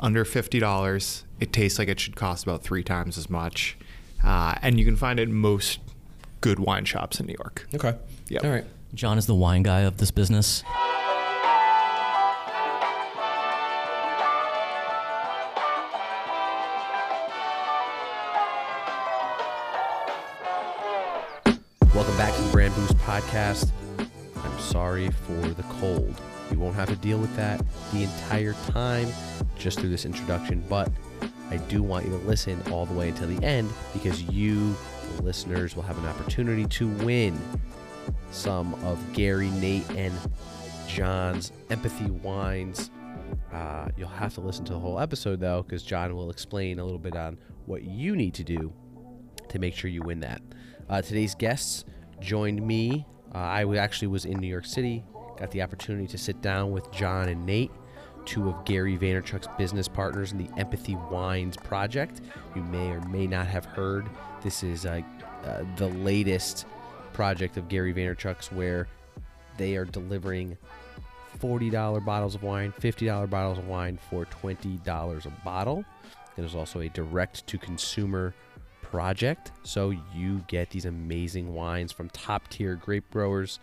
under $50. It tastes like it should cost about three times as much. Uh, and you can find it in most good wine shops in New York. Okay. Yep. All right. John is the wine guy of this business. Welcome back to the Brand Boost podcast. I'm sorry for the cold. You won't have to deal with that the entire time just through this introduction, but I do want you to listen all the way until the end because you, the listeners, will have an opportunity to win some of Gary, Nate, and John's empathy wines. Uh, you'll have to listen to the whole episode though, because John will explain a little bit on what you need to do to make sure you win that. Uh, today's guests joined me. Uh, I actually was in New York City, got the opportunity to sit down with John and Nate, two of Gary Vaynerchuk's business partners in the Empathy Wines project. You may or may not have heard. This is uh, uh, the latest project of Gary Vaynerchuk's where they are delivering $40 bottles of wine, $50 bottles of wine for $20 a bottle. It is also a direct to consumer project. So you get these amazing wines from top tier grape growers.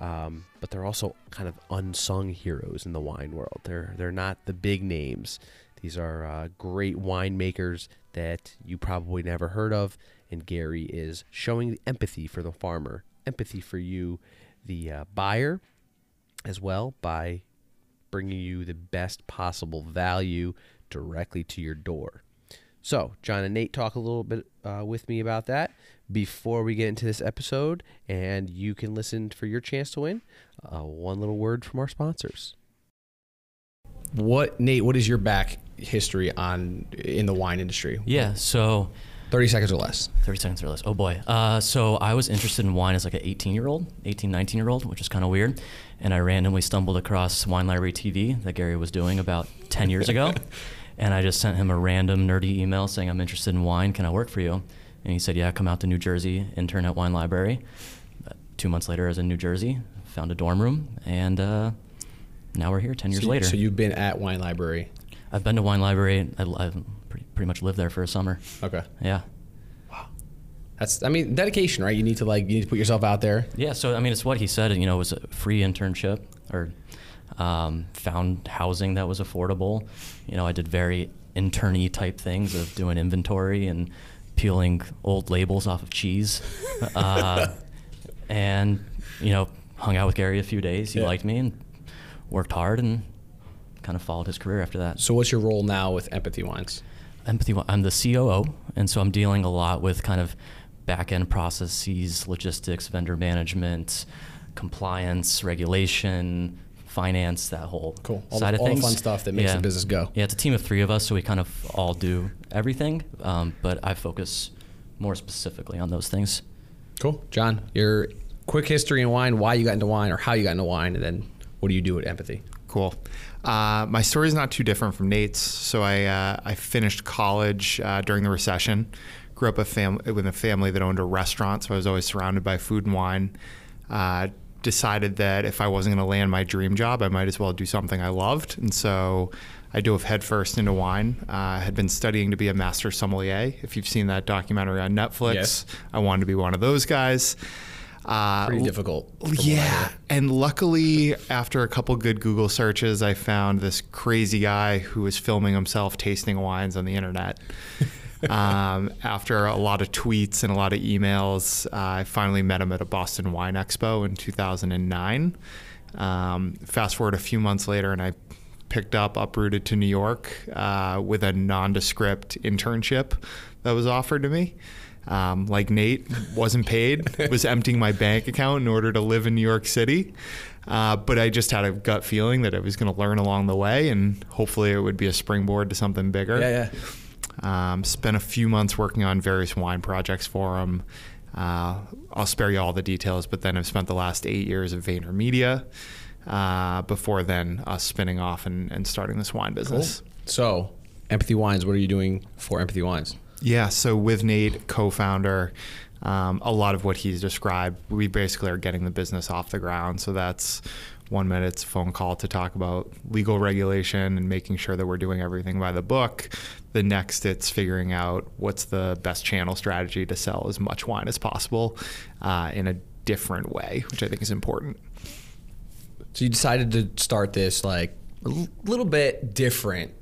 Um, but they're also kind of unsung heroes in the wine world. They're they're not the big names. These are uh, great winemakers that you probably never heard of. And Gary is showing the empathy for the farmer, empathy for you, the uh, buyer, as well by bringing you the best possible value directly to your door. So, John and Nate talk a little bit uh, with me about that before we get into this episode, and you can listen for your chance to win. Uh, one little word from our sponsors. What Nate? What is your back history on in the wine industry? Yeah, so Thirty seconds or less. 30 seconds or less. Oh boy. Uh, so I was interested in wine as like an 18 year old, 18, 19 year old, which is kind of weird. And I randomly stumbled across Wine Library TV that Gary was doing about 10 years ago. and I just sent him a random nerdy email saying, I'm interested in wine. Can I work for you? And he said, Yeah, come out to New Jersey, intern at Wine Library. Two months later, I was in New Jersey, found a dorm room, and uh, now we're here 10 years so, later. So you've been at Wine Library. I've been to Wine Library. I, I've pretty, pretty much lived there for a summer. Okay. Yeah. Wow. That's I mean dedication, right? You need to like you need to put yourself out there. Yeah, so I mean, it's what he said. You know, it was a free internship, or um, found housing that was affordable. You know, I did very interny type things of doing inventory and peeling old labels off of cheese, uh, and you know, hung out with Gary a few days. He Yeah. liked me and worked hard and kind of followed his career after that. So what's your role now with Empathy Wines? Empathy. I'm the COO, and so I'm dealing a lot with kind of back end processes, logistics, vendor management, compliance, regulation, finance, that whole Cool. All side the, of all the fun stuff that makes yeah. the business go. Yeah, it's a team of three of us, so we kind of all do everything, um, but I focus more specifically on those things. Cool. John, your quick history in wine, why you got into wine or how you got into wine, and then what do you do at Empathy? Cool. Uh, my story is not too different from Nate's. So I uh, I finished college uh, during the recession. Grew up a fam- with a family that owned a restaurant, so I was always surrounded by food and wine. Decided that if I wasn't going to land my dream job, I might as well do something I loved, and so I dove headfirst into wine. Uh, I had been studying to be a master sommelier. If you've seen that documentary on Netflix, Yes. I wanted to be one of those guys. Uh, Pretty difficult. from what I yeah. And luckily, after a couple good Google searches, I found this crazy guy who was filming himself tasting wines on the internet. Um, after a lot of tweets and a lot of emails, uh, I finally met him at a Boston Wine Expo in 2009. Um, fast forward a few months later, and I picked up, uprooted to New York uh, with a nondescript internship that was offered to me. Um, like Nate, wasn't paid, was emptying my bank account in order to live in New York City. Uh, but I just had a gut feeling that I was going to learn along the way, and hopefully it would be a springboard to something bigger. Yeah, yeah. Um, spent a few months working on various wine projects for him. Uh, I'll spare you all the details, but then I've spent the last eight years at VaynerMedia. Uh, before then, us spinning off and, and starting this wine business. So, Empathy Wines, what are you doing for Empathy Wines? Yeah, so with Nate, co-founder, um, a lot of what he's described, we basically are getting the business off the ground. So that's One minute it's a phone call to talk about legal regulation and making sure that we're doing everything by the book. The next, it's figuring out what's the best channel strategy to sell as much wine as possible uh, in a different way, which I think is important. So you decided to start this like a l- little bit different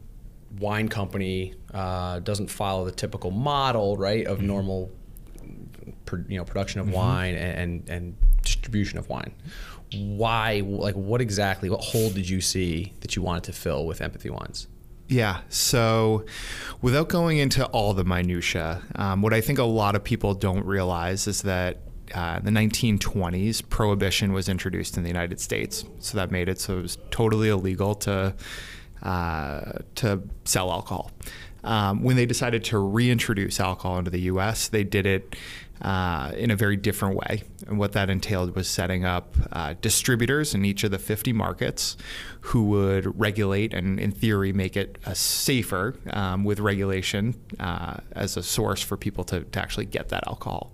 wine company. Uh, doesn't follow the typical model, right, of normal, pr- you know, production of wine and, and and distribution of wine. Why? Like, what exactly? What hole did you see that you wanted to fill with Empathy Wines? Yeah. So, without going into all the minutia, um, what I think a lot of people don't realize is that uh, the 1920s, prohibition was introduced in the United States. So that made it so it was totally illegal to uh, to sell alcohol. Um, when they decided to reintroduce alcohol into the U.S., they did it uh, in a very different way. And what that entailed was setting up uh, distributors in each of the 50 markets who would regulate and, in theory, make it uh, safer um, with regulation uh, as a source for people to, to actually get that alcohol.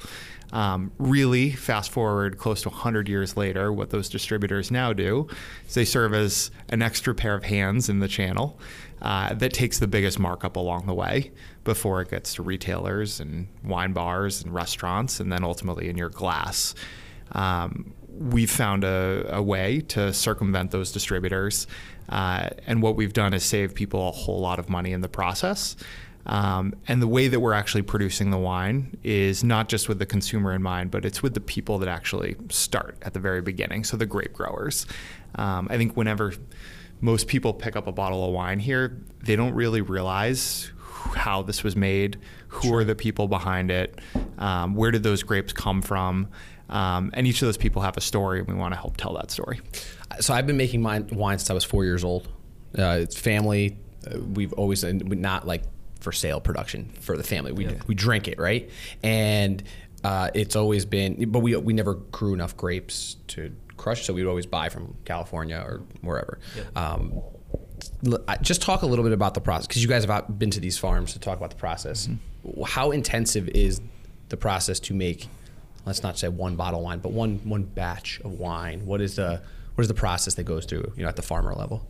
Um, really, fast forward close to 100 years later, what those distributors now do is they serve as an extra pair of hands in the channel uh, that takes the biggest markup along the way before it gets to retailers and wine bars and restaurants, and then ultimately in your glass. Um, we've found a, a, way to circumvent those distributors, uh, and what we've done is save people a whole lot of money in the process. Um, and the way that we're actually producing the wine is not just with the consumer in mind, but it's with the people that actually start at the very beginning. So the grape growers. Um, I think whenever most people pick up a bottle of wine here, they don't really realize how this was made, who sure. are the people behind it, um, where did those grapes come from. Um, and each of those people have a story, and we want to help tell that story. So I've been making wine since I was four years old. Uh, it's family. Uh, we've always not like for sale production for the family. We yeah. we drink it right, and uh, it's always been. But we we never grew enough grapes to crush, so we'd always buy from California or wherever. Yeah. Um, just talk a little bit about the process because you guys have been to these farms to talk about the process. Mm-hmm. How intensive is the process to make? Let's not say one bottle of wine, but one one batch of wine. What is the what is the process that goes through? You know, at the farmer level.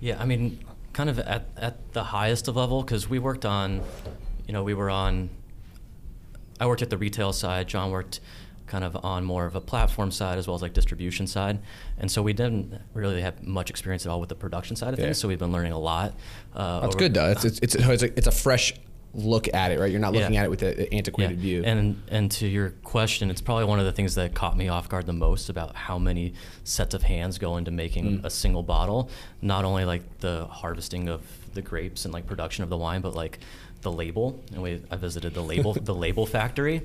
Yeah, I mean, kind of at, at the highest of level because we worked on, you know, we were on, I worked at the retail side, John worked kind of on more of a platform side as well as like distribution side. And so we didn't really have much experience at all with the production side of yeah. things. So we've been learning a lot. Uh, That's good though. It's, it's, it's, it's, a, it's a fresh look at it, right? You're not looking yeah. at it with an antiquated yeah. view. And and to your question, it's probably one of the things that caught me off guard the most about how many sets of hands go into making mm. a single bottle. Not only like the harvesting of the grapes and like production of the wine, but like the label. And we I visited the label the label factory.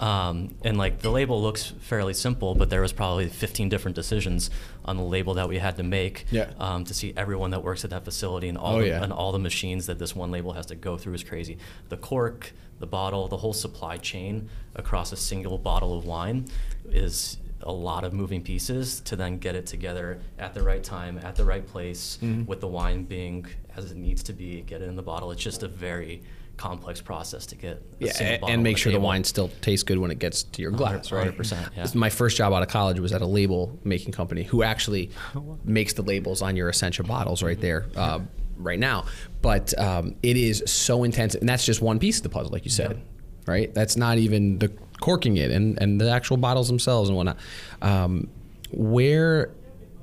Um, and like the label looks fairly simple, but there was probably 15 different decisions on the label that we had to make yeah. um, to see everyone that works at that facility and all oh, the, yeah. and all the machines that this one label has to go through is crazy. The cork, the bottle, the whole supply chain across a single bottle of wine is a lot of moving pieces to then get it together at the right time, at the right place, mm-hmm. with the wine being as it needs to be, get it in the bottle. It's just a very complex process to get. yeah, and make sure the wine still tastes good when it gets to your glass, 100%, right? 100%. Yeah. My first job out of college was at a label making company who actually makes the labels on your Essentia bottles right there. Uh, right now, but um, it is so intense, and that's just one piece of the puzzle, like you said, yeah. right? That's not even the corking it and, and the actual bottles themselves and whatnot. Um, where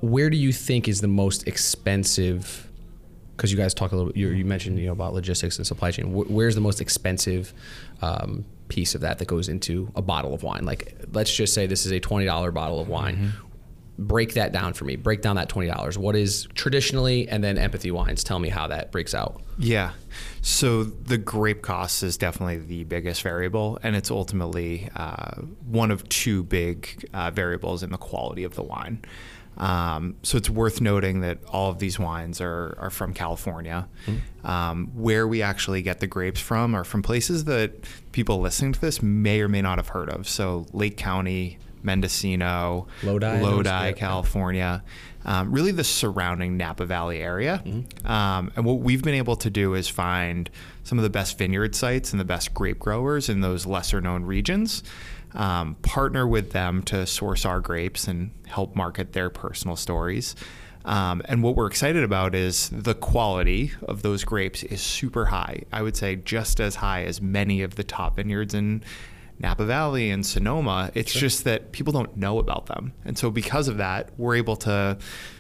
where do you think is the most expensive because you guys talk a little. You, you, mentioned you know about logistics and supply chain. where's the most expensive um, piece of that that goes into a bottle of wine? Like, let's just say this is a twenty dollar bottle of wine. Mm-hmm. Break that down for me. Break down that twenty dollars. What is traditionally, and then empathy wines. Tell me how that breaks out. Yeah. So the grape cost is definitely the biggest variable, and it's ultimately uh, one of two big uh, variables in the quality of the wine. Um, so it's worth noting that all of these wines are, are from California. Mm-hmm. Um, where we actually get the grapes from are from places that people listening to this may or may not have heard of. So Lake County, Mendocino, Lodi, Lodi. California, um, really the surrounding Napa Valley area. Mm-hmm. Um, and what we've been able to do is find some of the best vineyard sites and the best grape growers in those lesser known regions. Um, partner with them to source our grapes and help market their personal stories. Um, and what we're excited about is the quality of those grapes is super high. I would say just as high as many of the top vineyards in Napa Valley and Sonoma. It's just that people don't know about them. And so because of that, we're able to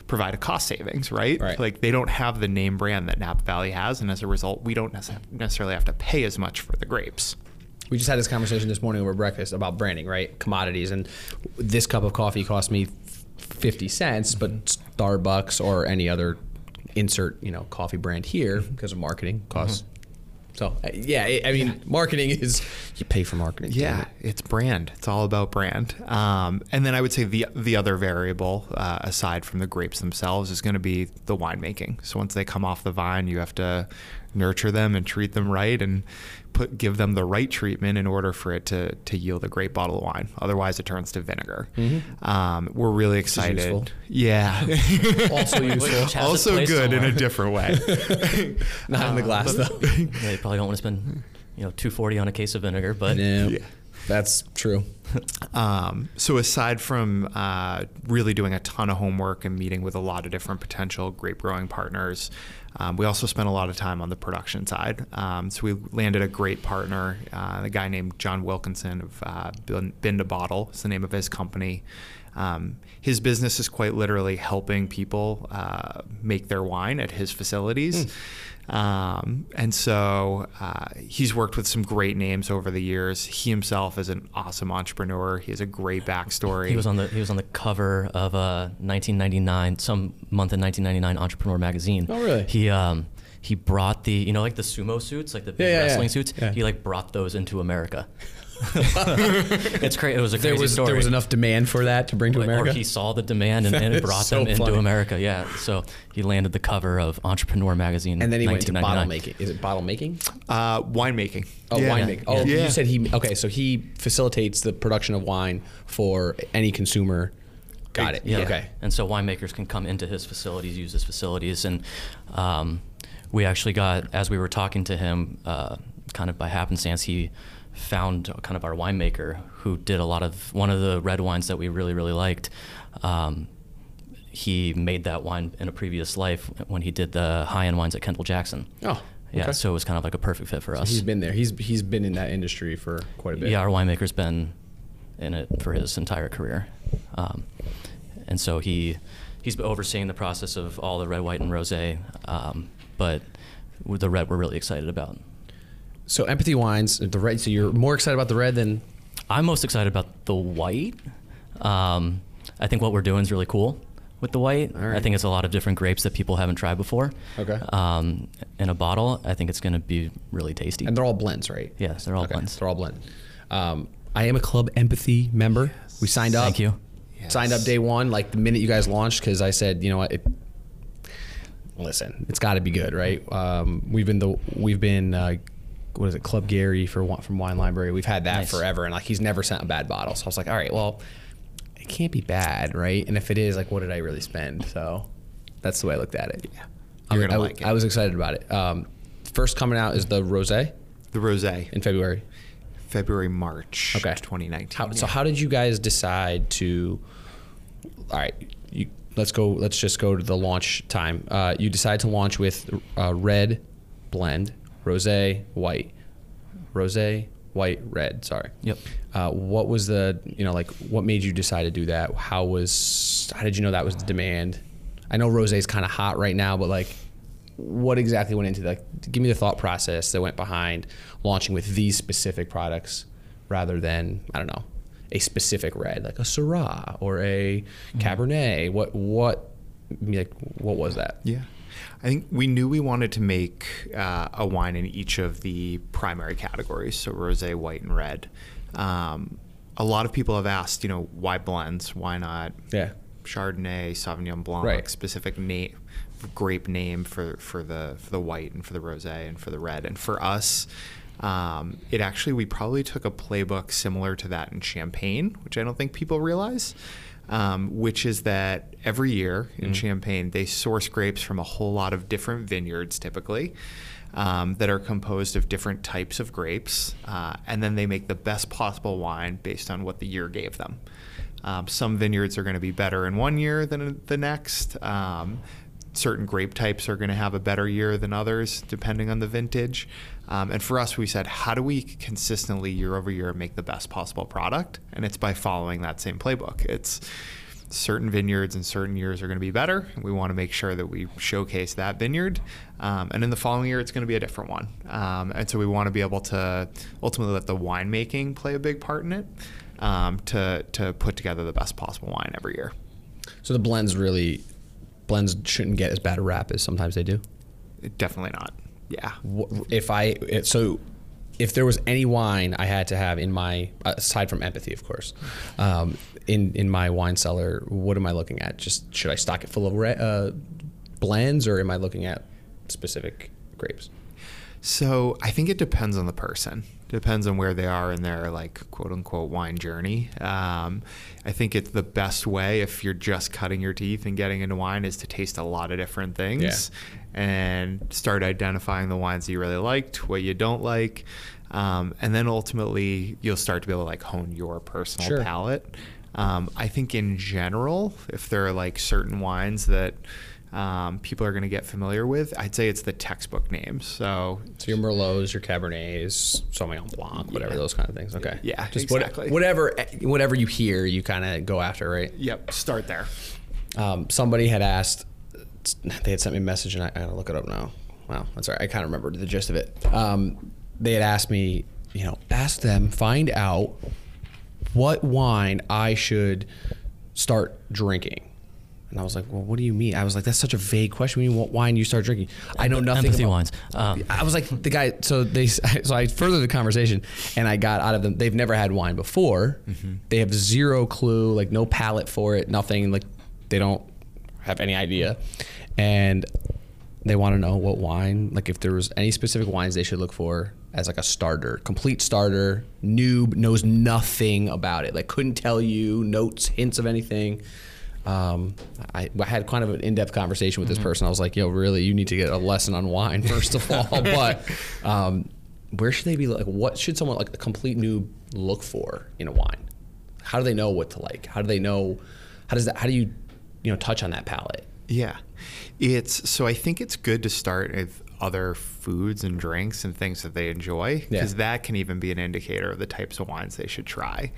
provide a cost savings, right? Right. Like they don't have the name brand that Napa Valley has. And as a result, we don't necess- necessarily have to pay as much for the grapes. We just had this conversation this morning over breakfast about branding, right? Commodities, and this cup of coffee cost me fifty cents, but mm-hmm. Starbucks or any other insert, you know, coffee brand here mm-hmm. because of marketing costs. Mm-hmm. So uh, yeah, I I mean, marketing is you pay for marketing. Yeah, it. it's brand. It's all about brand. Um, and then I would say the the other variable, uh, aside from the grapes themselves, is going to be the winemaking. So once they come off the vine, you have to nurture them and treat them right, and put give them the right treatment in order for it to to yield a great bottle of wine. Otherwise, it turns to vinegar. Um, we're really excited. Yeah. also useful. also place good in a different way. Not in the glass though. Yeah, you probably don't want to spend, you know, 240 on a case of vinegar, but Yeah, Yeah. That's true. Um, so aside from uh, really doing a ton of homework and meeting with a lot of different potential grape growing partners, um, we also spent a lot of time on the production side. Um, so we landed a great partner, uh, a guy named John Wilkinson of uh, Bin to Bottle. Is the name of his company. Um, his business is quite literally helping people uh, make their wine at his facilities. Um, and so uh, he's worked with some great names over the years. He himself is an awesome entrepreneur. He has a great backstory. he was on the he was on the cover of uh, 1999, some month in 1999 Entrepreneur magazine. Oh, really? He um he brought the you know like the sumo suits, like the big Yeah, yeah, yeah. wrestling suits. Yeah. He like brought those into America. it's crazy. It was a crazy There was story. there was enough demand for that to bring to Like, America. Or he saw the demand and, and That is brought so them into. America. Yeah. So he landed the cover of Entrepreneur magazine. and then he went to bottle making. Is it bottle making? uh, winemaking. Oh, Yeah. winemaking. Oh, Yeah. you said he. Okay, so he facilitates the production of wine for any consumer. Got it. Yeah. Okay. And so winemakers can come into his facilities, use his facilities, and um, we actually got, as we were talking to him, uh, kind of by happenstance, he found kind of our winemaker who did a lot of one of the red wines that we really really liked. Um, he made that wine in a previous life when he did the high end wines at Kendall Jackson. Oh, Yeah, so it was kind of like a perfect fit for us. He's been there. He's he's been in that industry for quite a bit. Yeah, our winemaker's been in it for his entire career, um, and so he he's overseeing the process of all the red, white, and rosé. Um, but the red, we're really excited about. So empathy wines, the red. So you're more excited about the red than I'm most excited about the white. Um, I think what we're doing is really cool with the white. Right. I think it's a lot of different grapes that people haven't tried before. Okay. Um, in a bottle, I think it's going to be really tasty. and they're all blends, right? yes, they're all Okay, blends. They're all blended. Um, I am a club empathy member. We signed up. Thank you. Signed up day one, like the minute you guys launched, because I said, you know what, it, listen, it's got to be good, right? Um, we've been the we've been uh, what is it, Club Gary for from Wine Library. We've had that Nice. forever, and like he's never sent a bad bottle. So I was like, all right, well, it can't be bad, right? And if it is, like, what did I really spend? So that's the way I looked at it. Yeah. You're gonna I, like it. I was excited about it. Um, first coming out is the rosé The rosé, in February. February, March, Okay. 2019. How, So how did you guys decide to? All right, you, let's go. Let's just go to the launch time. Uh, you decide to launch with uh, red blend, rosé, white, rosé, white, red. Sorry. Yep. Uh, what was the you know like what made you decide to do that? How was how did you know that was the demand? I know rosé is kind of hot right now, but like what exactly went into that? Give me the thought process that went behind launching with these specific products rather than I don't know a specific red like a Syrah or a Cabernet. What what like what was that? Yeah. I think we knew we wanted to make uh, a wine in each of the primary categories, so rosé, white, and red. Um, a lot of people have asked, you know, why blends? Why not Yeah. Chardonnay, Sauvignon Blanc, Right. specific name, grape name for for the for the white and for the rosé and for the red. And for us, um, it actually we probably took a playbook similar to that in Champagne, which I don't think people realize. Um, which is that every year in Champagne they source grapes from a whole lot of different vineyards, typically. Um, that are composed of different types of grapes, uh, and then they make the best possible wine based on what the year gave them. Um, some vineyards are going to be better in one year than the next. Um, certain grape types are going to have a better year than others, depending on the vintage. Um, and for us, we said, how do we consistently year over year make the best possible product? And it's by following that same playbook. It's certain vineyards in certain years are going to be better. We want to make sure that we showcase that vineyard. Um, and in the following year, it's going to be a different one. Um, and so we want to be able to ultimately let the winemaking play a big part in it um, to, to put together the best possible wine every year. So the blends really blends shouldn't get as bad a rap as sometimes they do. Definitely not. Yeah. If I so if there was any wine I had to have in my aside from empathy, of course, um, in in my wine cellar, what am I looking at? Just should I stock it full of re- uh, blends, or am I looking at specific grapes? So I think it depends on the person. Depends on where they are in their like quote unquote wine journey. Um, I think it's the best way if you're just cutting your teeth and getting into wine is to taste a lot of different things and start identifying the wines that you really liked, what you don't like, um, and then ultimately you'll start to be able to like hone your personal Sure. palate. Um, I think in general, if there are like certain wines that um, people are going to get familiar with, I'd say it's the textbook names. So So your Merlots, your Cabernets, Sauvignon Blanc, whatever Yeah. those kind of things. Okay, Yeah, just exactly. whatever whatever you hear, you kind of go after, right? Yep, start there. Um, somebody had asked, they had sent me a message, and I, I gotta look it up now. Wow, that's all right. I kind of remembered the gist of it. Um, they had asked me, you know, ask them, find out what wine I should start drinking. And I was like, well, what do you mean? I was like, that's such a vague question. What, do you mean, what wine you start drinking? I know nothing Empathy about wines. Um, I was like the guy. So they, so I furthered the conversation, and I got out of them. They've never had wine before. They have zero clue, like no palate for it, nothing. Like they don't have any idea, and they want to know what wine, like if there was any specific wines they should look for as like a starter, complete starter. Noob knows nothing about it, like couldn't tell you notes, hints of anything. Um, I, I had kind of an in-depth conversation with this person. I was like, "Yo, really, you need to get a lesson on wine first of all." but um, where should they be? Like, what should someone like a complete noob look for in a wine? How do they know what to like? How do they know? How does that? How do you, you know, touch on that palate? Yeah, it's so I think it's good to start with other foods and drinks and things that they enjoy because Yeah. that can even be an indicator of the types of wines they should try.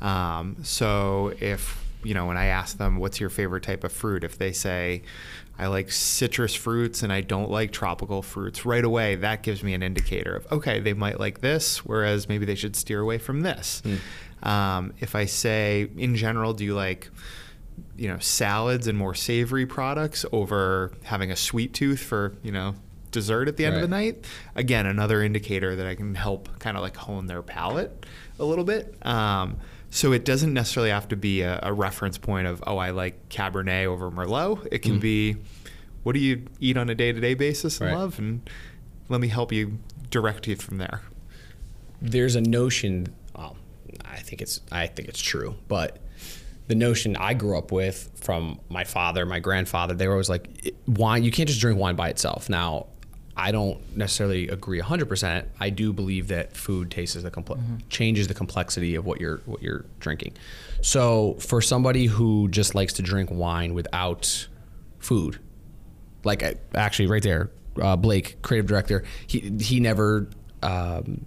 Um, so if you know when I ask them what's your favorite type of fruit, if they say I like citrus fruits and I don't like tropical fruits, right away that gives me an indicator of okay they might like this, whereas maybe they should steer away from this. Um, if I say in general, do you like you know salads and more savory products over having a sweet tooth for you know dessert at the end of the night? Again another indicator that i can help kind of like hone their palate a little bit. Um, so it doesn't necessarily have to be a, a reference point of oh i like cabernet over merlot it can mm-hmm. be what do you eat on a day-to-day basis and Right. love and let me help you direct you from there there's a notion. Well, I think it's I think it's true, but the notion I grew up with from my father, my grandfather, they were always like, wine. You can't just drink wine by itself. Now, I don't necessarily agree 100%. I do believe that food tastes the compl- changes the complexity of what you're what you're drinking. So, for somebody who just likes to drink wine without food, like uh, actually right there, uh, Blake, creative director, he he never um,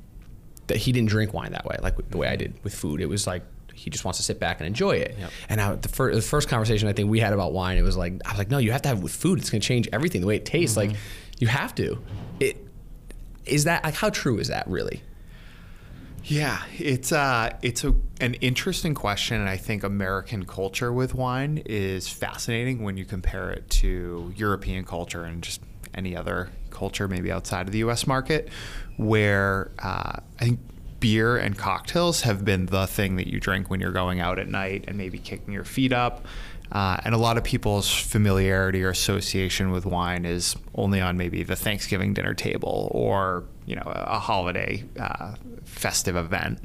that he didn't drink wine that way, like the way I did with food. It was like he just wants to sit back and enjoy it. And I, the, fir- the first conversation I think we had about wine, it was like I was like, no, you have to have it with food. It's going to change everything, the way it tastes. Like you have to. It is that like how true is that really? Yeah, it's uh, it's a, an interesting question, and I think American culture with wine is fascinating when you compare it to European culture and just any other culture, maybe outside of the U.S. market, where uh, I think beer and cocktails have been the thing that you drink when you're going out at night and maybe kicking your feet up. Uh, and a lot of people's familiarity or association with wine is only on maybe the Thanksgiving dinner table or you know a, a holiday uh, festive event.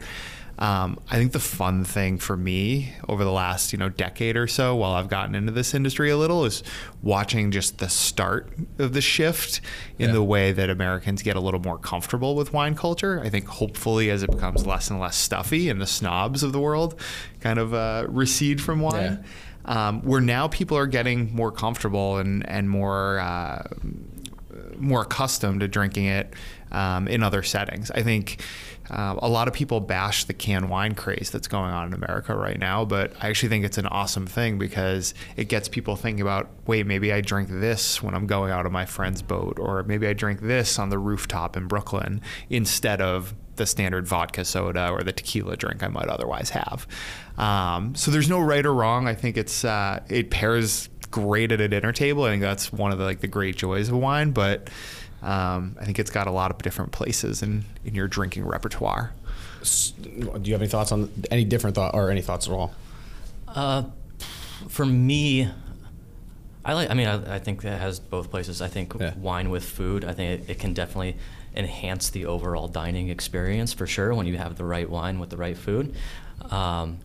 Um, I think the fun thing for me over the last you know decade or so, while I've gotten into this industry a little, is watching just the start of the shift in Yeah. the way that Americans get a little more comfortable with wine culture. I think hopefully as it becomes less and less stuffy and the snobs of the world kind of uh, recede from wine, um, where now people are getting more comfortable and and more. Uh, more accustomed to drinking it um, in other settings. I think uh, a lot of people bash the canned wine craze that's going on in America right now, but I actually think it's an awesome thing because it gets people thinking about wait, maybe I drink this when I'm going out on my friend's boat, or maybe I drink this on the rooftop in Brooklyn instead of the standard vodka soda or the tequila drink I might otherwise have. Um, so there's no right or wrong. I think it's uh, it pairs great at a dinner table. I think that's one of the like the great joys of wine, but um, I think it's got a lot of different places in, in your drinking repertoire. Do you have any thoughts on any different thought or any thoughts at all? Uh, for me, I like. I mean, I, I think it has both places. I think Yeah. wine with food. I think it, it can definitely enhance the overall dining experience for sure when you have the right wine with the right food. Um,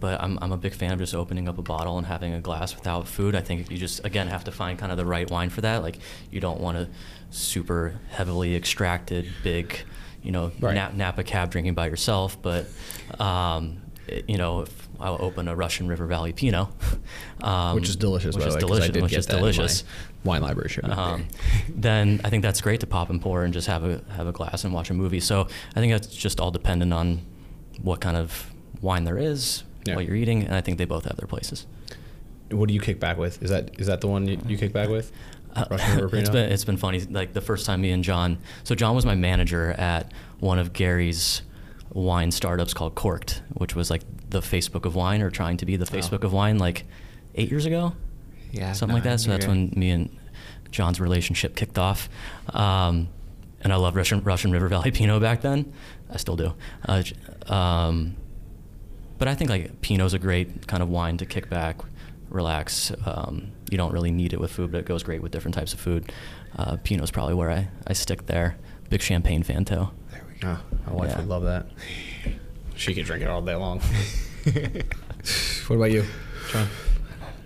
but I'm, I'm a big fan of just opening up a bottle and having a glass without food. I think you just again have to find kind of the right wine for that. Like you don't want a super heavily extracted big, you know, Right. nap, Napa cab drinking by yourself. But um, it- you know, if I'll open a Russian River Valley Pinot, um, which is delicious, which is way, delicious, which is delicious. My wine library shipment. Um, then I think that's great to pop and pour and just have a have a glass and watch a movie. So I think that's just all dependent on what kind of wine there is, Yeah. what you're eating, and I think they both have their places. what do you kick back with? Is that is that the one you, you kick back with? Uh, Russian River it's been it's been funny. Like the first time me and John, so John was my manager at one of Gary's wine startups called Corkd, which was like the Facebook of wine or trying to be the Facebook of wine, like eight years ago. Yeah, something like that. So that's when me and John's relationship kicked off. Um, and I loved Russian Russian River Valley Pinot back then. I still do. Uh, um, but I think like Pinot's a great kind of wine to kick back, relax. Um, you don't really need it with food, but it goes great with different types of food. Uh, Pinot's probably where I, I stick there. Big champagne fan too. There we go. Oh, my wife Yeah. would love that. She could drink it all day long. what about you, John?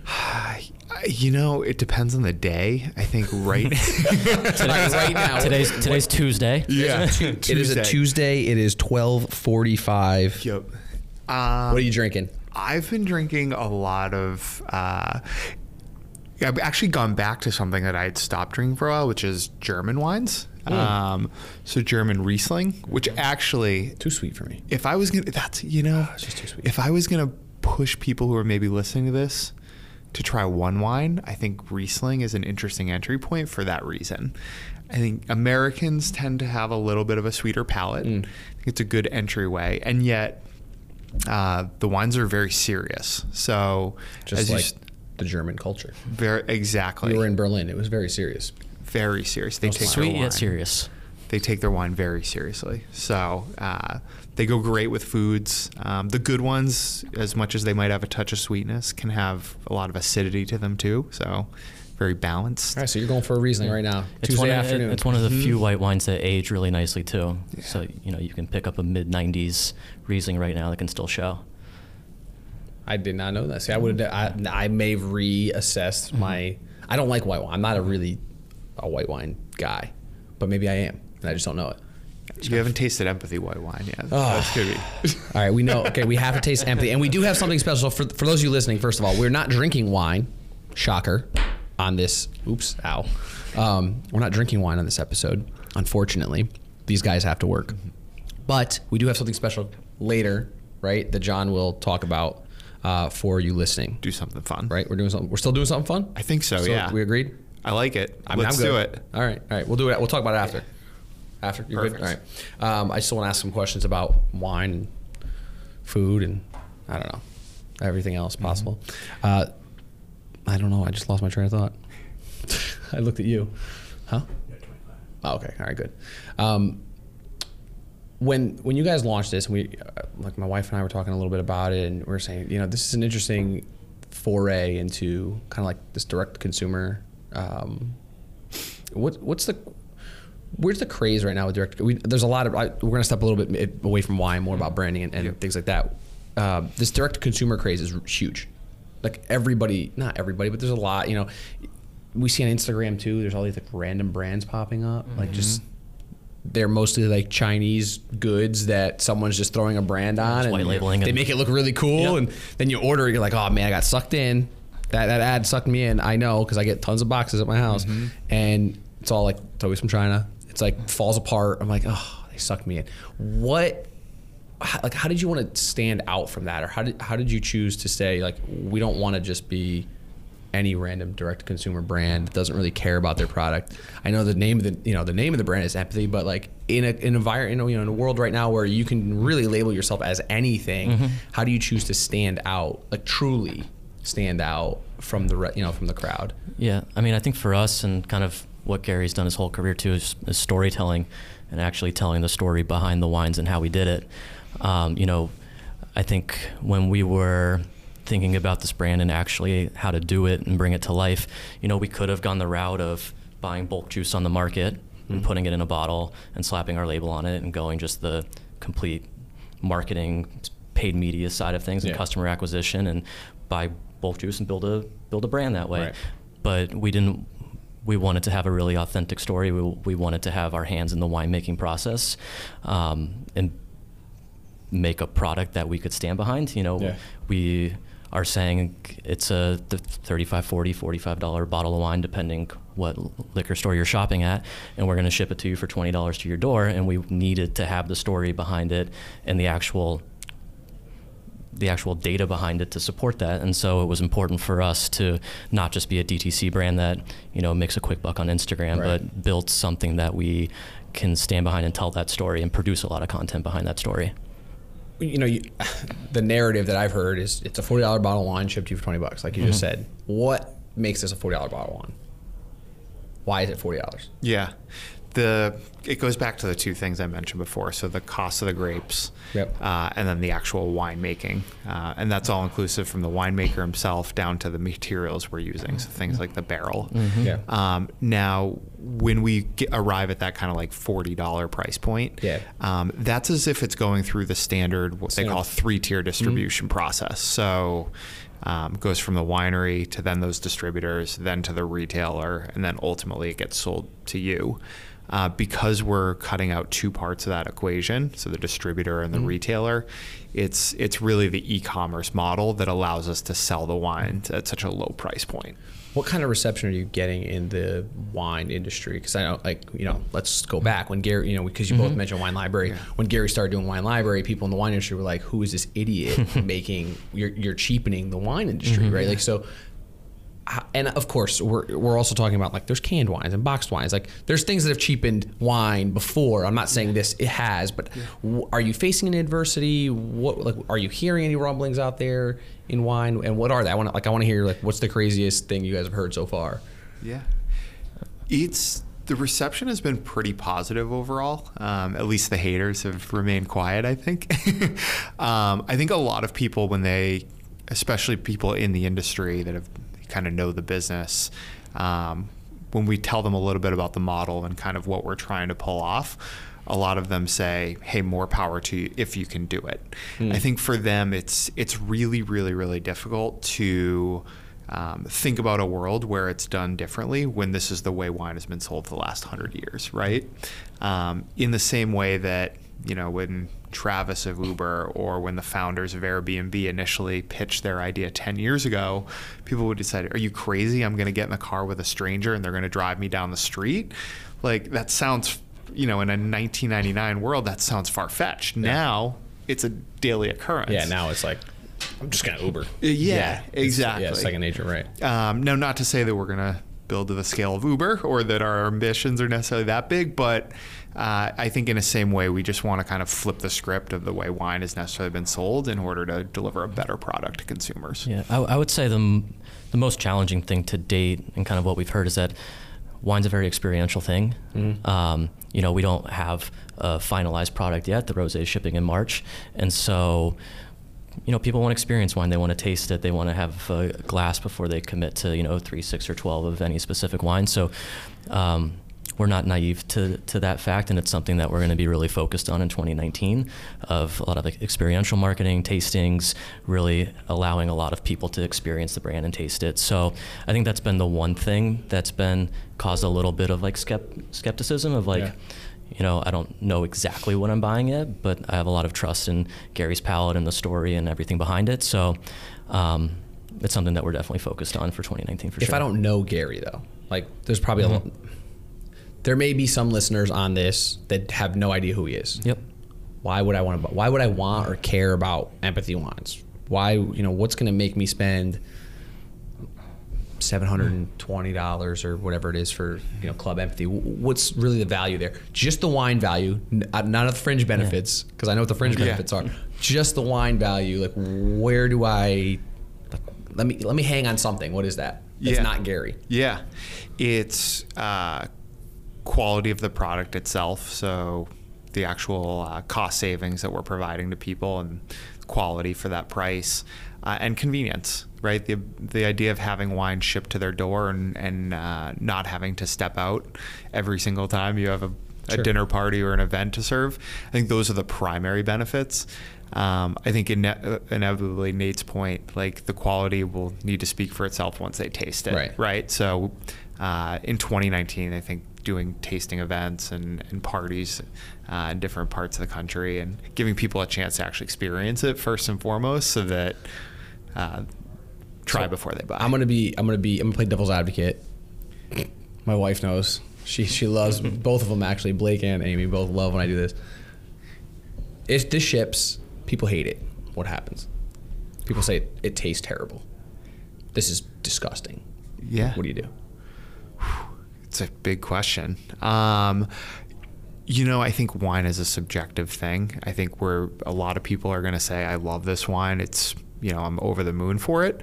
You know, it depends on the day. I think right. right now, Today's today's Tuesday. yeah, It is a Tuesday. It is twelve forty-five. Yep. Um, What are you drinking? I've been drinking a lot of. Uh, I've actually gone back to something that I had stopped drinking for a while, which is German wines. Um, so German Riesling, which actually, Too sweet for me. if I was gonna, that's you know, it's just too sweet. if I was gonna push people who are maybe listening to this to try one wine, I think Riesling is an interesting entry point for that reason. I think Americans tend to have a little bit of a sweeter palate. Mm. I think it's a good entryway, and yet uh, the wines are very serious. So Just as you like the German culture. very exactly, We were in Berlin. It was very serious. very serious. They take Sweet yet serious. They take their wine very seriously. So uh, they go great with foods. Um, the good ones, as much as they might have a touch of sweetness, can have a lot of acidity to them too. So very balanced. All right, so you're going for a Riesling right now. It's Tuesday one, of, afternoon. it's one of the Mm-hmm. few white wines that age really nicely too. So you know you can pick up a mid '90s Riesling right now that can still show. I did not know that. See, I would. I, I may have reassessed Mm-hmm. my. I don't like white wine. I'm not a really a white wine guy, but maybe I am, and I just don't know it. You haven't tasted empathy white wine yet. Oh. That's good. All right, we know. Okay, we have to taste empathy, and we do have something special for for those of you listening. First of all, we're not drinking wine. Shocker, on this. Oops, ow. Um, we're not drinking wine on this episode. Unfortunately, these guys have to work, but we do have something special later, right? That John will talk about uh, for you listening. Do something fun. Right? We're doing something. We're still doing something fun. I think so. So yeah. we agreed. I like it. I mean, Let's do it. All right, all right. We'll do it. We'll talk about it after. After you're Perfect. good. All right. Um, I still want to ask some questions about wine and food and I don't know everything else Mm-hmm. possible. Uh, I don't know. I just lost my train of thought. I looked at you. Huh? Yeah, oh, okay. All right. Good. Um, when when you guys launched this, we uh, like my wife and I were talking a little bit about it, and we are saying, you know, this is an interesting foray into kind of like this direct consumer. Um, what what's the where's the craze right now with direct? We, there's a lot of I, we're gonna step a little bit away from wine, more about mm-hmm. branding and, and things like that. Uh, this direct consumer craze is huge. Like everybody, not everybody, but there's a lot. You know, we see on Instagram too. There's all these like random brands popping up, like mm-hmm. just they're mostly like Chinese goods that someone's just throwing a brand on and white labeling They make it look really cool, Yep. and then you order. It, you're like, oh man, I got sucked in. That that ad sucked me in. I know because I get tons of boxes at my house, mm-hmm. and it's all like it's always from China. It's like falls apart. I'm like, oh, they sucked me in. What? how- Like, how did you want to stand out from that, or how did how did you choose to say like we don't want to just be any random direct consumer brand that doesn't really care about their product. I know the name of the you know the name of the brand is empathy, but like in a in an environment you know in a world right now where you can really label yourself as anything, mm-hmm. how do you choose to stand out like truly stand out from the re- you know from the crowd? Yeah, I mean, I think for us and kind of what Gary's done his whole career too is, is storytelling and actually telling the story behind the wines and how we did it. Um, you know, I think when we were thinking about this brand and actually how to do it and bring it to life, you know, we could have gone the route of buying bulk juice on the market and putting it in a bottle and slapping our label on it and going just the complete marketing paid media side of things and Yeah. customer acquisition and buy bulk juice and build a build a brand that way Right. but we didn't we wanted to have a really authentic story we, we wanted to have our hands in the winemaking process um, and make a product that we could stand behind you know Yeah. we are saying it's a th- 35 40 45 dollar bottle of wine depending what liquor store you're shopping at and we're going to ship it to you for 20 dollars to your door and we needed to have the story behind it and the actual the actual data behind it to support that. And so it was important for us to not just be a DTC brand that, you know, makes a quick buck on Instagram, Right. but built something that we can stand behind and tell that story and produce a lot of content behind that story. you know, you, the narrative that I've heard is it's a forty dollar bottle of wine shipped to you for twenty bucks, like you just mm-hmm. said. What makes this a forty dollar bottle of wine? Why is it forty dollars? Yeah. The it goes back to the two things I mentioned before. So the cost of the grapes, Yep. uh, and then the actual winemaking, uh, and that's all inclusive from the winemaker himself down to the materials we're using. So things like the barrel. Yeah. Um, now, when we get, arrive at that kind of like forty dollar price point, Yeah. um, that's as if it's going through the standard what they call three tier distribution process. So. Um, goes from the winery to then those distributors, then to the retailer, and then ultimately it gets sold to you. Uh, because we're cutting out two parts of that equation, so the distributor and the mm-hmm. retailer, it's it's really the e-commerce model that allows us to sell the wine at such a low price point. What kind of reception are you getting in the wine industry? Because I know, like, you know, let's go back when Gary, you know, because you both mm-hmm. mentioned wine library. When Gary started doing wine library, people in the wine industry were like, "Who is this idiot making? You're, you're cheapening the wine industry, mm-hmm. right?" Like, so. And of course, we're, we're also talking about like there's canned wines and boxed wines. Like there's things that have cheapened wine before. I'm not saying this it has, but w- are you facing an adversity? What like are you hearing any rumblings out there in wine? And what are they? I want to like I want to hear like what's the craziest thing you guys have heard so far? Yeah. It's the reception has been pretty positive overall. Um, at least the haters have remained quiet. I think. um, I think a lot of people when they, especially people in the industry that have kind of know the business, um, when we tell them a little bit about the model and kind of what we're trying to pull off. A lot of them say, "Hey, more power to you if you can do it." I think for them, it's it's really, really, really difficult to um, think about a world where it's done differently when this is the way wine has been sold for the last hundred years, right? Um, in the same way that you know when Travis of Uber or when the founders of Airbnb initially pitched their idea ten years ago, people would decide, "Are you crazy? I'm going to get in the car with a stranger and they're going to drive me down the street." Like that sounds, you know, in a 1999 world, that sounds far fetched. Now it's a daily occurrence. Yeah, now it's like I'm just gonna Uber. Yeah, it's- exactly. Yeah, second nature, right? Um, no, not to say that we're going to build to the scale of Uber or that our ambitions are necessarily that big, but uh, I think in the same way, we just want to kind of flip the script of the way wine has necessarily been sold in order to deliver a better product to consumers. Yeah, I, I would say the the most challenging thing to date, and kind of what we've heard, is that wine's a very experiential thing. Um, you know, we don't have a finalized product yet. The rosé is shipping in March, and so you know, people want to experience wine. They want to taste it. They want to have a glass before they commit to, you know, three, six, or 12 of any specific wine. So um, we're not naive to, to that fact, and it's something that we're going to be really focused on in 2019 of a lot of experiential marketing, tastings, really allowing a lot of people to experience the brand and taste it. So I think that's been the one thing that's been caused a little bit of like skept- skepticism of like, Yeah you know, I don't know exactly what I'm buying yet, but I have a lot of trust in Gary's palate and the story and everything behind it. So um, it's something that we're definitely focused on for 2019 for if sure. If I don't know Gary though, like there's probably Mm-hmm. a lot, there may be some listeners on this that have no idea who he is. Yep. Why would I want to? Why would I want or care about empathy wines? Why you know what's going to make me spend seven hundred and twenty dollars or whatever it is for you know Club Empathy? What's really the value there? Just the wine value, n- uh, of the fringe benefits, because I know what the fringe Yeah. benefits are. Just the wine value. Like, where do I? Like, let me let me hang on something. What is that? It's Yeah. not Gary. Yeah, it's uh, quality of the product itself. So the actual uh, cost savings that we're providing to people and quality for that price uh, and convenience. Right, the the idea of having wine shipped to their door and and uh, not having to step out every single time you have a, a Sure. dinner party or an event to serve. I think those are the primary benefits. Um, I think ine- uh, inevitably Nate's point, like the quality will need to speak for itself once they taste it. Right. Right. So uh, in 2019, I think doing tasting events and, and parties uh, in different parts of the country and giving people a chance to actually experience it first and foremost so that uh, try So, before they buy. I'm gonna be I'm gonna be I'm gonna play devil's advocate. My wife knows. She she loves both of them actually. Blake and Amy both love when I do this. If this ships, people hate it. What happens? People say it, it tastes terrible. This is disgusting. yeah. What do you do? It's a big question. Um, you know, I think wine is a subjective thing. I think where a lot of people are going to say, I love this wine. It's, you know, I'm over the moon for it.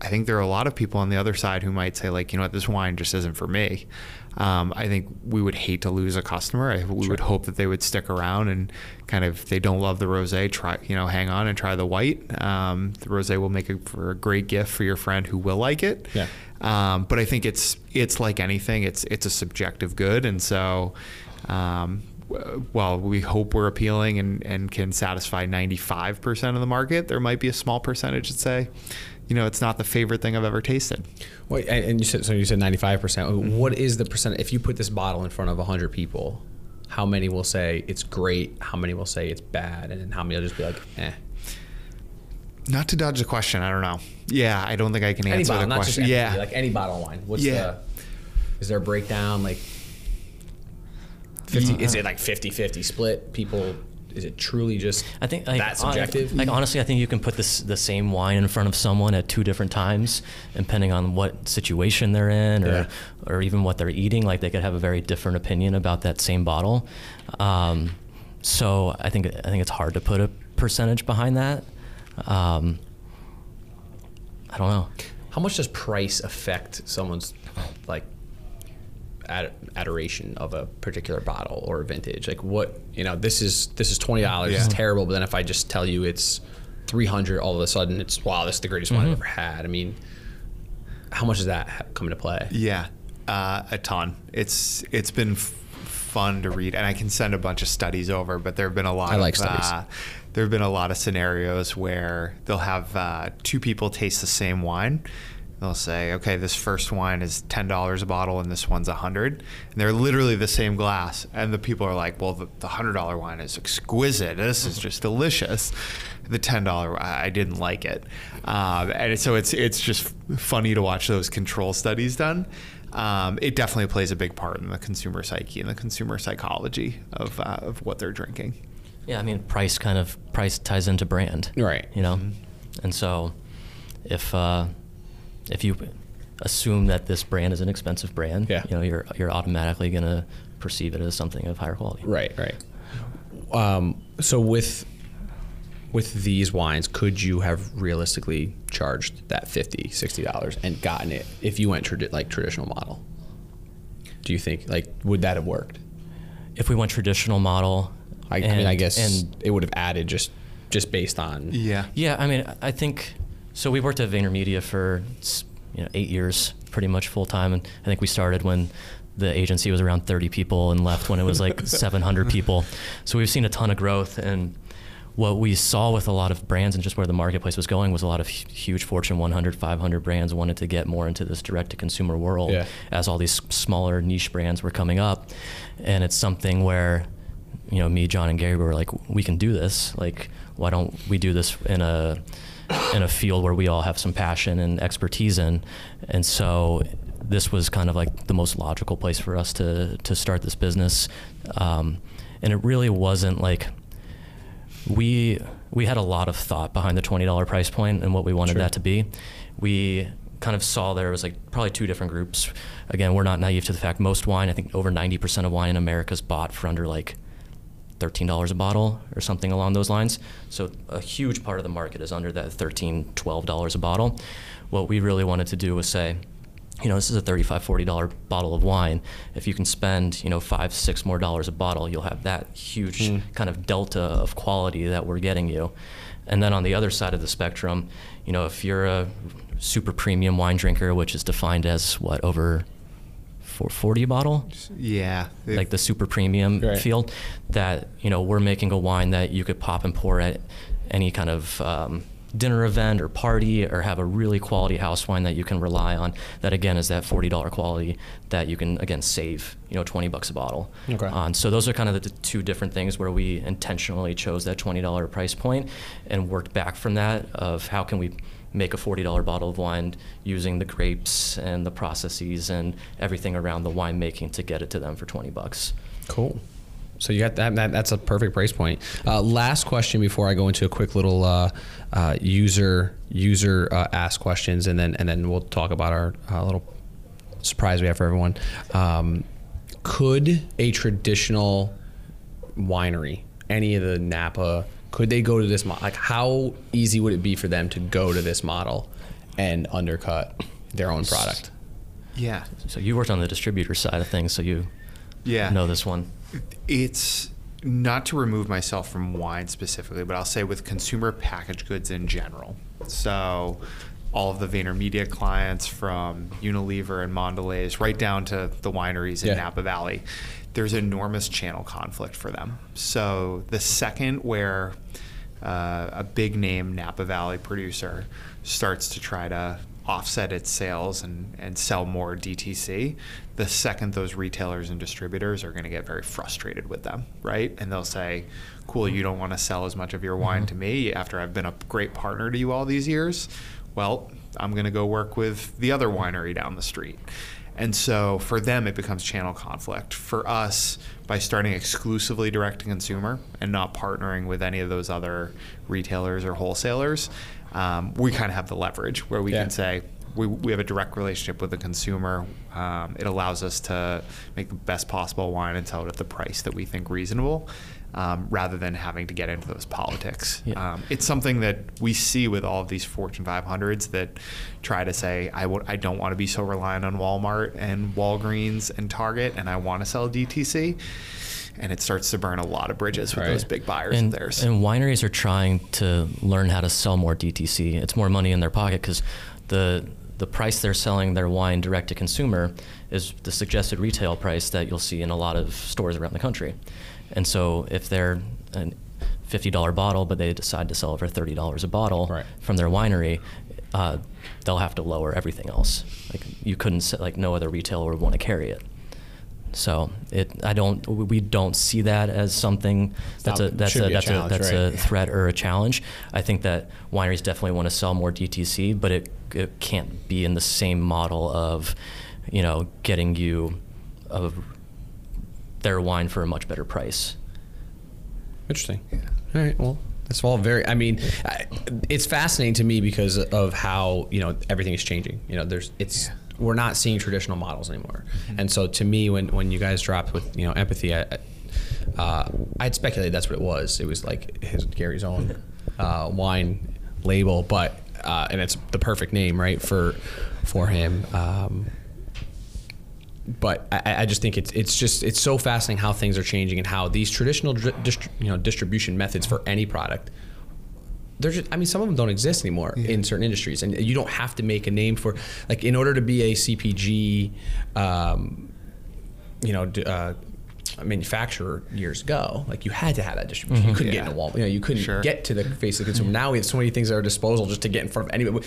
I think there are a lot of people on the other side who might say, like, you know what, this wine just isn't for me. Um, I think we would hate to lose a customer. I, we would hope that they would stick around and kind of, if they don't love the rosé, try, you know, hang on and try the white. Um, the rosé will make it for a great gift for your friend who will like it. Yeah. Um, but I think it's it's like anything. It's it's a subjective good, and so um, w- while we hope we're appealing and, and can satisfy 95% of the market, there might be a small percentage that say, you know, it's not the favorite thing I've ever tasted. Wait, and you said so. You said 95 percent. What is the percent? If you put this bottle in front of 100 people, how many will say it's great? How many will say it's bad? And how many will just be like, eh? Not to dodge the question, I don't know. Yeah, I don't think I can any answer bottle, the not question. empty, yeah, like any bottle of wine. What's Yeah. the? Is there a breakdown like? 50, is it like 50-50 split? People, is it truly just I think like, that hon- subjective? like honestly, I think you can put this the same wine in front of someone at two different times, depending on what situation they're in, or Yeah. or even what they're eating. Like they could have a very different opinion about that same bottle. Um, so I think I think it's hard to put a percentage behind that. Um, I don't know. How much does price affect someone's like ad- adoration of a particular bottle or vintage? Like what you know, this is this is twenty dollars. It's terrible. But then if I just tell you it's three hundred, all of a sudden it's wow, this is the greatest wine I've ever had. I mean, how much does that ha- come into play? Yeah, uh, a ton. It's it's been f- fun to read, and I can send a bunch of studies over. But there have been a lot. I of, like studies. Uh, there have been a lot of scenarios where they'll have uh, two people taste the same wine. They'll say, "Okay, this first wine is ten dollars a bottle, and this one's a hundred, and they're literally the same glass." And the people are like, "Well, the, the hundred dollar wine is exquisite. This is just delicious." The ten dollar, I I didn't like it, um, and so it's it's just funny to watch those control studies done. Um, it definitely plays a big part in the consumer psyche and the consumer psychology of uh, of what they're drinking. Yeah, I mean, price kind of price ties into brand, Right. You know, and so if uh, if you assume that this brand is an expensive brand, Yeah. you know, you're you're automatically gonna perceive it as something of higher quality. Right, right. Um, so with with these wines, could you have realistically charged that 50 dollars and gotten it if you went tradi- like traditional model? Do you think like would that have worked? If we went traditional model, I, I mean, I guess and it would have added just just based on Yeah. Yeah, I mean, I think so. We worked at VaynerMedia for you know eight years, pretty much full time, and I think we started when the agency was around 30 people and left when it was like 700 people. So we've seen a ton of growth, and what we saw with a lot of brands and just where the marketplace was going was a lot of huge Fortune 100, 500 brands wanted to get more into this direct-to-consumer world Yeah. as all these smaller niche brands were coming up, and it's something where you know, me, John, and Gary were like, we can do this. Like, why don't we do this in a in a field where we all have some passion and expertise in? And so, this was kind of like the most logical place for us to to start this business. Um, and it really wasn't like we we had a lot of thought behind the twenty dollar price point and what we wanted Sure. that to be. We kind of saw there was like probably two different groups. Again, we're not naive to the fact most wine, I think over ninety percent of wine in America is bought for under like thirteen dollars a bottle or something along those lines. So a huge part of the market is under that $13, $12 a bottle. What we really wanted to do was say, you know, this is a $35, $40 bottle of wine. If you can spend, you know, five, six more dollars a bottle, you'll have that huge hmm. kind of delta of quality that we're getting you. And then on the other side of the spectrum, you know, if you're a super premium wine drinker, which is defined as what over for 40 a bottle, Yeah. like the super premium Right. field, that you know we're making a wine that you could pop and pour at any kind of um, dinner event or party, or have a really quality house wine that you can rely on. That again is that forty dollar quality that you can again save you know twenty bucks a bottle. Okay. On so those are kind of the two different things where we intentionally chose that twenty dollar price point and worked back from that of how can we make a $40 bottle of wine using the grapes and the processes and everything around the winemaking to get it to them for 20 bucks. Cool. So you got that, that that's a perfect price point. Uh, last question before I go into a quick little uh, uh, user user uh, ask questions, and then and then we'll talk about our uh, little surprise we have for everyone. Um, could a traditional winery, any of the Napa, could they go to this model? Like, how easy would it be for them to go to this model and undercut their own product? Yeah. So you worked on the distributor side of things, so you Yeah. know this one. It's not to remove myself from wine specifically, but I'll say with consumer packaged goods in general. So, all of the VaynerMedia clients from Unilever and Mondelez, right down to the wineries in Yeah. Napa Valley, there's enormous channel conflict for them. So, the second where uh, a big name Napa Valley producer starts to try to offset its sales and, and sell more DTC, the second those retailers and distributors are going to get very frustrated with them, right? And they'll say, Cool, you don't want to sell as much of your wine to me after I've been a great partner to you all these years. Well, I'm going to go work with the other winery down the street. And so for them, it becomes channel conflict. For us, by starting exclusively direct to consumer and not partnering with any of those other retailers or wholesalers, um, we kind of have the leverage where we Yeah. can say, we, we have a direct relationship with the consumer. Um, it allows us to make the best possible wine and sell it at the price that we think reasonable, um, rather than having to get into those politics. Yeah. Um, it's something that we see with all of these Fortune 500s that try to say, I w- I don't want to be so reliant on Walmart and Walgreens and Target, and I want to sell DTC. And it starts to burn a lot of bridges with Right. those big buyers And, of theirs. and wineries are trying to learn how to sell more DTC. It's more money in their pocket because the the price they're selling their wine direct to consumer is the suggested retail price that you'll see in a lot of stores around the country. And so if they're a fifty dollar bottle, but they decide to sell it for thirty dollars a bottle Right. from their winery, uh, they'll have to lower everything else. Like you couldn't se- like no other retailer would want to carry it. So it, I don't, we don't see that as something that's not- a that's a be a that's a that's right? a threat or a challenge. I think that wineries definitely want to sell more DTC, but it, it can't be in the same model of, you know, getting you of their wine for a much better price. Interesting. All right. Well, that's all very. I mean, I, it's fascinating to me because of how you know everything is changing. You know, there's it's we're not seeing traditional models anymore, and so to me, when when you guys dropped with you know empathy, I, I- uh, I'd speculate that's what it was. It was like his Gary's own uh, wine label, but uh, and it's the perfect name, right for for him. Um, but I, I just think it's it's just it's so fascinating how things are changing and how these traditional dri- dist- you know distribution methods for any product they're just, I mean, some of them don't exist anymore in certain industries, and you don't have to make a name for like in order to be a CPG, um, you know, uh, manufacturer years ago, like you had to have that distribution. You couldn't get Yeah. into Walmart. You know, you couldn't Sure. get to the face of the consumer. Now we have so many things at our disposal just to get in front of anybody.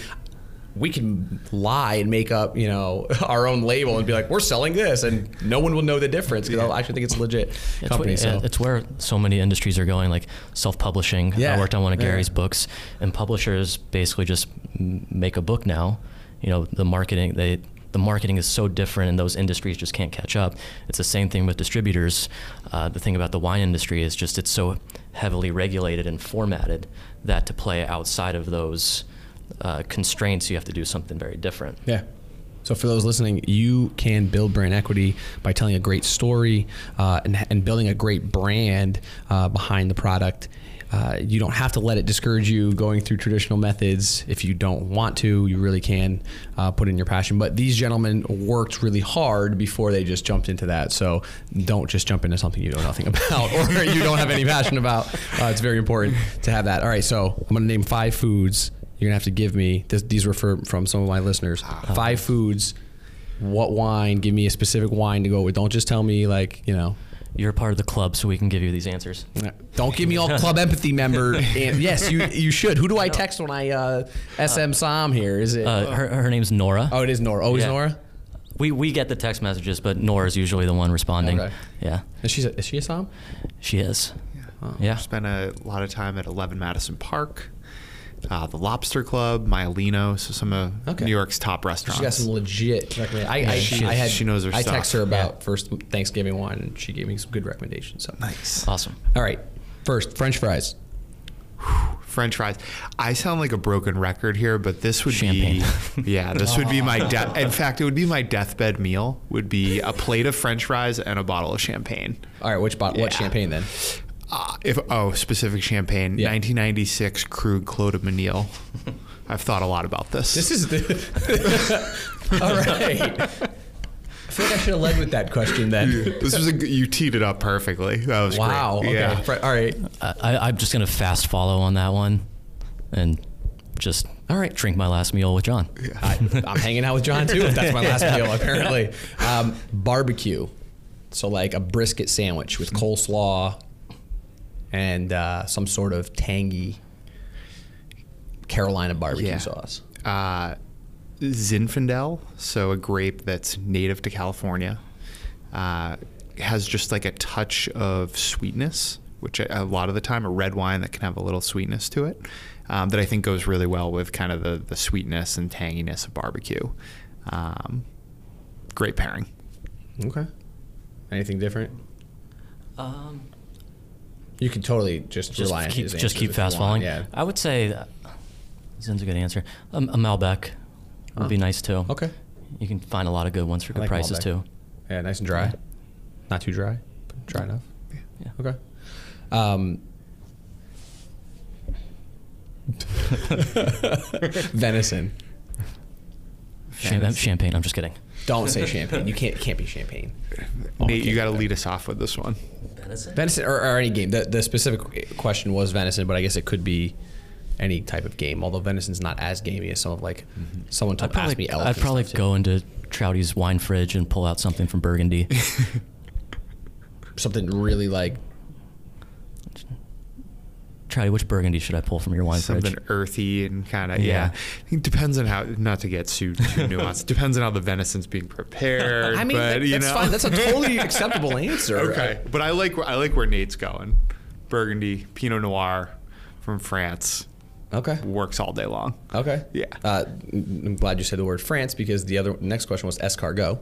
We can lie and make up, you know, our own label and be like, we're selling this, and no one will know the difference because I'll actually think it's a legit It's company. where, so it's where so many industries are going, like self-publishing. Yeah. I worked on one of Yeah. Gary's books, and publishers basically just make a book now. You know, the marketing they the marketing is so different, and those industries just can't catch up. It's the same thing with distributors. Uh, the thing about the wine industry is just it's so heavily regulated and formatted that to play outside of those uh, constraints, you have to do something very different. Yeah. So for those listening, you can build brand equity by telling a great story uh, and, and building a great brand uh, behind the product. Uh, you don't have to let it discourage you going through traditional methods. If you don't want to, you really can uh, put in your passion. But these gentlemen worked really hard before they just jumped into that. So don't just jump into something you know nothing about or you don't have any passion about. Uh, it's very important to have that. All right, so I'm going to name five foods you're gonna have to give me. This, these were for, from some of my listeners. Five foods. What wine? Give me a specific wine to go with. Don't just tell me like you know. You're a part of the club, so we can give you these answers. Don't give me all club empathy member. And yes, you you should. Who do I text when I uh, SM Sam here? Is it? Uh, her, her name's Nora. oh, it is Nora. Always yeah. Nora. We, we get the text messages, but Nora's usually the one responding. Okay. Yeah, Is she is she a Sam? she is. Yeah. Spent a lot of time at 11 Madison Park, uh, the Lobster Club, Maialino, so some of Okay. New York's top restaurants. She got some legit recommendations. I, I, she- I had she knows her I stuff. texted her about first Thanksgiving wine, and she gave me some good recommendations. So nice. Awesome. All right, first French fries. French fries. I sound like a broken record here, but this would Champagne. be yeah, this would be my death. In fact, it would be my deathbed meal. Would be a plate of French fries and a bottle of champagne. All right, which bot- what champagne then? Uh, if oh, specific champagne, Yeah. 1996 Krug Clos du Mesnil. I've thought a lot about this. This is the. All right. I feel like I should have led with that question then. this was a g- you teed it up perfectly. That was Wow. great. Okay. Yeah. All right. I, I- I'm just gonna fast follow on that one, and just All right. drink my last meal with John. I, I'm hanging out with John too. If that's my last meal, apparently. Um, barbecue. So like a brisket sandwich with coleslaw and uh, some sort of tangy Carolina barbecue Yeah. sauce. uh, Zinfandel, so a grape that's native to California, uh, has just like a touch of sweetness, which a, a lot of the time a red wine that can have a little sweetness to it, um, that I think goes really well with kind of the, the sweetness and tanginess of barbecue. Um, great pairing. Okay. Anything different? Um, You can totally just, just rely on keep, his just keep fast following. Yeah. I would say that, Zin's a good answer. Um, a Malbec would be nice too. Okay. You can find a lot of good ones for I good like prices Malbec. too. Yeah, nice and dry. Not too dry, but dry enough. Yeah. Okay. Um, venison. Cham- Venison. champagne. I'm just kidding. Don't say champagne. You can't. It can't be champagne. Nate, you got to lead us off with this one. Venison. Venison or, or any game. The the specific question was venison, but I guess it could be any type of game. Although venison's not as gamey as some of like mm-hmm. someone I'd told asked me elk. I'd probably go into Trouty's wine fridge and pull out something from Burgundy. something really like Trouty, which Burgundy should I pull from your wine Something fridge? earthy and kind of yeah. Yeah. It depends on how not to get too too nuanced. depends on how the venison's being prepared. I mean but, that- you that's know. fine. That's a totally acceptable answer. okay. But I like where I like where Nate's going. Burgundy, Pinot Noir from France Okay. works all day long. Okay. Yeah. Uh, I'm glad you said the word France because the other next question was escargot.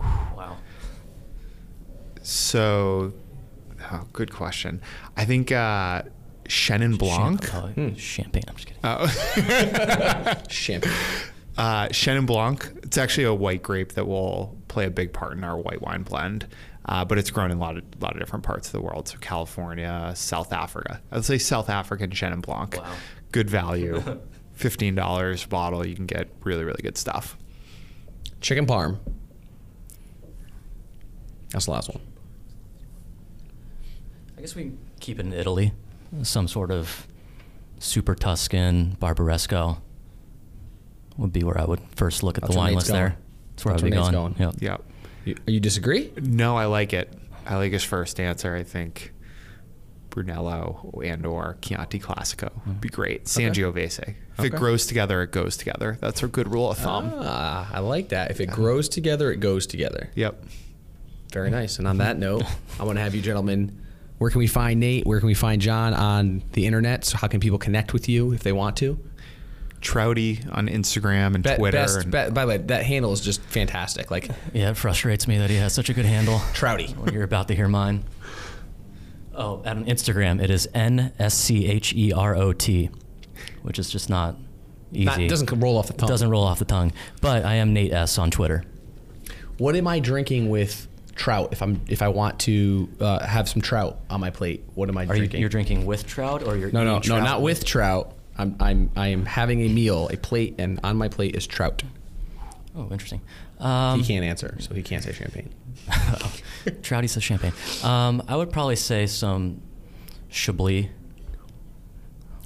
Wow. So, oh, good question. I think uh, Chenin Blanc. Champ- oh, Champagne. I'm just kidding. Champagne. Uh, Chenin Blanc. It's actually a white grape that will play a big part in our white wine blend, uh, but it's grown in a lot of lot of different parts of the world. So California, South Africa. I'd say South African Chenin Blanc. Wow. Good value. Fifteen dollars a bottle. You can get really really good stuff. Chicken parm. That's the last one. I guess we keep it in Italy. Some sort of Super Tuscan, Barbaresco would be where I would first look at That's the wine Nate's list there. That's where That's I would be where going. Nate's Yep. Yeah. You, you disagree? No, I like it. I like his first answer. I think Brunello and or Chianti Classico would be great. Sangiovese. If Okay. it grows together, it goes together. That's a good rule of thumb. Ah, I like that. If it grows together, it goes together. Yep. Very nice. And on that note, I want to have you gentlemen. Where can we find Nate? Where can we find John on the internet? So how can people connect with you if they want to? Trouty on Instagram and Be- Twitter. best, and be- by the way, that handle is just fantastic. Like Yeah, it frustrates me that he has such a good handle. Trouty. When you're about to hear mine. Oh, at an Instagram, it is N S C H E R O T, which is just not easy. Not, doesn't roll off the tongue. Doesn't roll off the tongue. But I am Nate S on Twitter. What am I drinking with trout? If I'm if I want to uh, have some trout on my plate, what am I Are drinking? you're drinking with trout or you're no, no, eating no, not with trout. I'm I'm I am having a meal, a plate, and on my plate is trout. Oh, interesting. Um, he can't answer, so he can't say champagne. Trouty says champagne. Um, I would probably say some Chablis,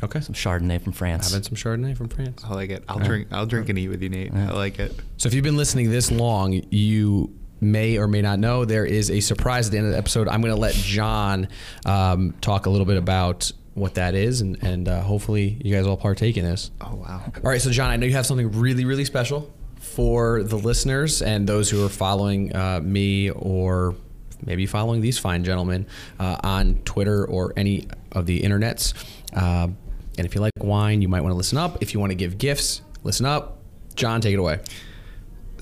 Okay. some Chardonnay from France. Having some Chardonnay from France. I like it. I'll Yeah. drink. I'll drink and eat with you, Nate. Yeah. I like it. So if you've been listening this long, you may or may not know there is a surprise at the end of the episode. I'm going to let John um, talk a little bit about what that is, and, and uh, hopefully you guys all partake in this. Oh wow. All right, so John, I know you have something really, really special for the listeners and those who are following uh, me or maybe following these fine gentlemen uh, on Twitter or any of the internets. Uh, and if you like wine, you might want to listen up. If you want to give gifts, listen up. John, take it away.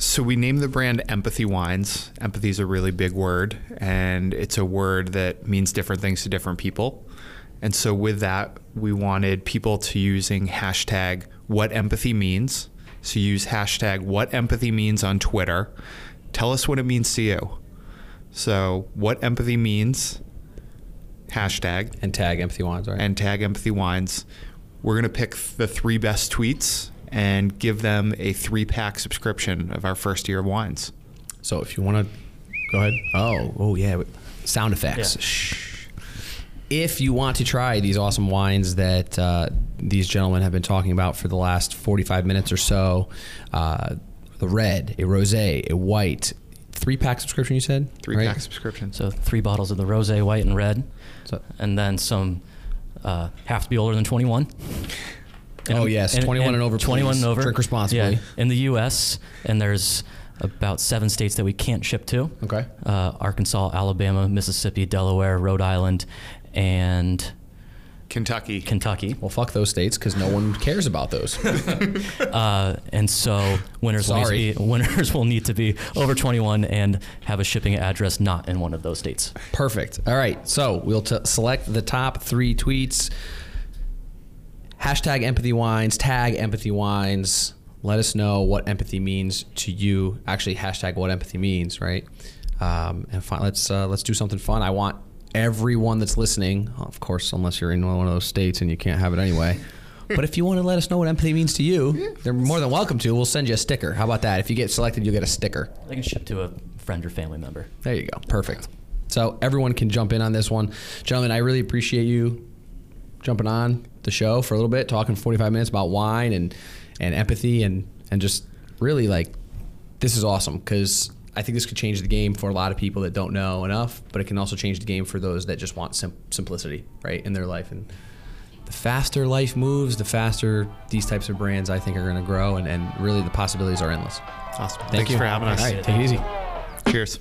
So we named the brand Empathy Wines. Empathy is a really big word, and it's a word that means different things to different people. And so with that, we wanted people to using hashtag what empathy means. So use hashtag what empathy means on Twitter. Tell us what it means to you. So what empathy means, hashtag, And tag Empathy Wines, right? and tag Empathy Wines. We're going to pick the three best tweets and give them a three pack subscription of our first year of wines. so if you want to go ahead. Oh, oh yeah. Sound effects. Yeah. Shh. If you want to try these awesome wines that uh, these gentlemen have been talking about for the last 45 minutes or so, uh, the red, a rosé, a white, three pack subscription, you said? Three right? pack subscription. So three bottles of the rosé, white and red, So- and then some uh, have to be older than 21. Oh, yes, 21 and over, 21 please. and over. Drink responsibly. Yeah, in the U.S. and there's about seven states that we can't ship to. Okay. Uh, Arkansas, Alabama, Mississippi, Delaware, Rhode Island, and Kentucky. Kentucky. Well, fuck those states because no one cares about those. Uh, and so winners will, Sorry. need to be, winners will need to be over 21 and have a shipping address not in one of those states. Perfect. All right. So we'll t- select the top three tweets. Hashtag empathy wines, tag empathy wines. Let us know what empathy means to you. Actually, hashtag what empathy means, right? Um, and fi- let's uh, let's do something fun. I want everyone that's listening, of course, unless you're in one of those states and you can't have it anyway. but if you want to let us know what empathy means to you, they're more than welcome to. We'll send you a sticker. How about that? If you get selected, you'll get a sticker. I can ship to a friend or family member. There you go. Perfect. So everyone can jump in on this one. Gentlemen, I really appreciate you jumping on the show for a little bit, talking 45 minutes about wine and, and empathy and, and just really like this is awesome because I think this could change the game for a lot of people that don't know enough, but it can also change the game for those that just want sim- simplicity, right, in their life. And the faster life moves, the faster these types of brands I think are going to grow, and, and really the possibilities are endless. Awesome. Thank Thanks you for having us. All right, take it easy. Cheers.